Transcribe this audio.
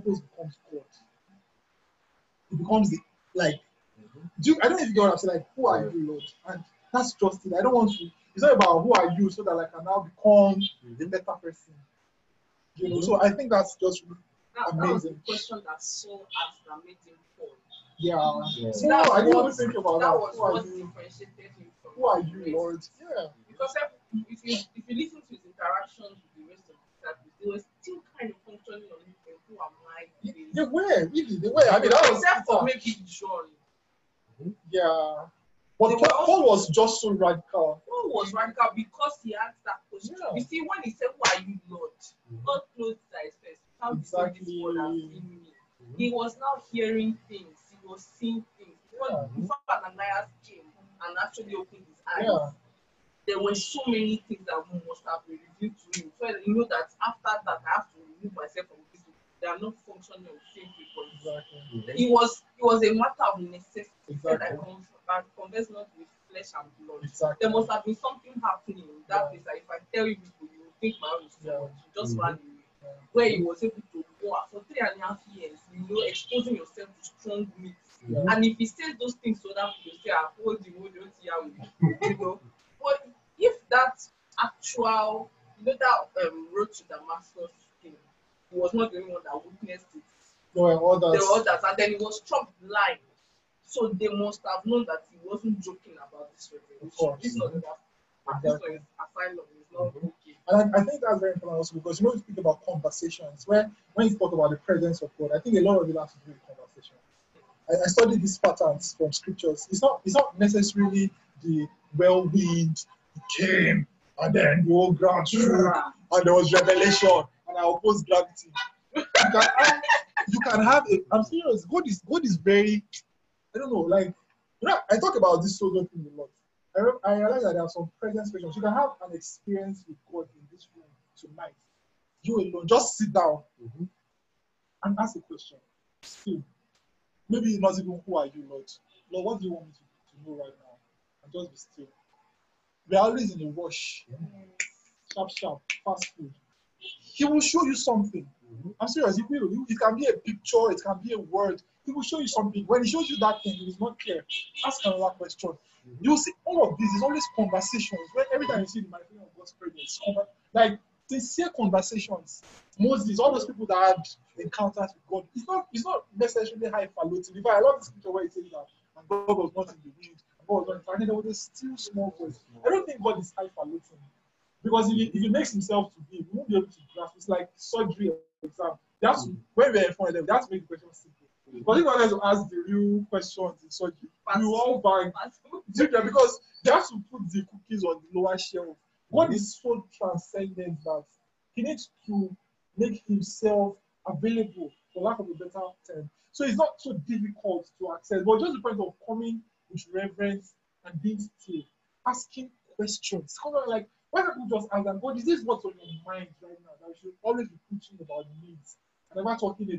purpose becomes God. It becomes the, like, do you, I don't know if you get what I'm saying. Like, who are you, Lord? And that's just it. I don't want to. It's not about who are you, so that I can now become a better person. You know. So I think that's just really That, that was the Amazing. question that Saul asked that made him fall. yeah. Yeah. So That I didn't was- even think about that that. was Who are what you? differentiated him from Who are you. Lord? Yeah. Because if if you if you listen to his interactions with They were really. They were. I mean, that was except for Peter. maybe John. Yeah. But Paul, Paul was just so radical. Paul was radical because he asked that question. Yeah. You see, when he said, "Who are you, Lord?" Mm-hmm. God closed his eyes first. How Exactly. this word has seen me? Mm-hmm. He was now hearing things. He was seeing things. Before, Yeah. before Ananias came and actually opened his eyes, Yeah. there were so many things that must have been revealed to him. So you know that after that, I have to remove myself from this. They are not functioning on the same Exactly. It was it was a matter of necessity. He said, I Exactly. con- I converse not with flesh and blood. Exactly. There must have been something happening in that Yeah. place. That if I tell you people, you will think my own is Yeah. You just Mhm. ran away. Yeah. Where he was able to go out for three and a half years, you know, exposing yourself to strong meat. Yeah. And if he says those things to other people, say, I hold you, hold see how you know. But if that actual, you know, that um, road to Damascus thing, he was not the only one that witnessed it. There were others. There were others, and then he was struck blind. So they must have known that he wasn't joking about this revelation. course. This this was his asylum. It's not Mhm. okay. And I, I think that's very important also because you know we speak about conversations. When when you talk about the presence of God, I think a lot of it has to do with conversation. I, I studied these patterns from scriptures. It's not it's not necessarily the whirlwind it came and then the whole ground shook and there was revelation and I opposed gravity. You can, have a I'm serious, God is God is very I don't know, like you know, I talk about this solo thing a lot. I, re- I realize that there are some present situations. You can have an experience with God in this room tonight. You alone, just sit down Mhm. and ask a question. Still, maybe not even who are you, Lord? Lord, what do you want me to, to know right now? And just be still. We are always in a rush. Sharp, sharp, fast food. He will show you something. Mhm. I'm serious. It will. It can be a picture. It can be a word. He will show you something. When he shows you that thing, it is not clear. Ask another question. You see, all of this is always conversations. When every time you see the manifestation of God's presence, like sincere conversations. Moses, all those people that had encounters with God, it's not it's not necessarily highfalutin. In fact, I love the scripture where it says that and God was not in the wind, God was not in the. And there was a still small voice. I don't think God is highfalutin. Because if he, if he makes himself to be, we won't be able to grasp. It's like surgery exam. That's mm. when we're in front of them, that's make the question simple. Mm. But if you want to ask the real questions in surgery, you all bang. Do Because they have to put the cookies on the lower shelf. God is so transcendent that he needs to make himself available, for lack of a better term. So it's not so difficult to access, but just the point of coming with reverence and being still, asking questions. Kind of like, why don't you just ask that, God, is this what's on your mind right now? That you should always be preaching about needs. Never talking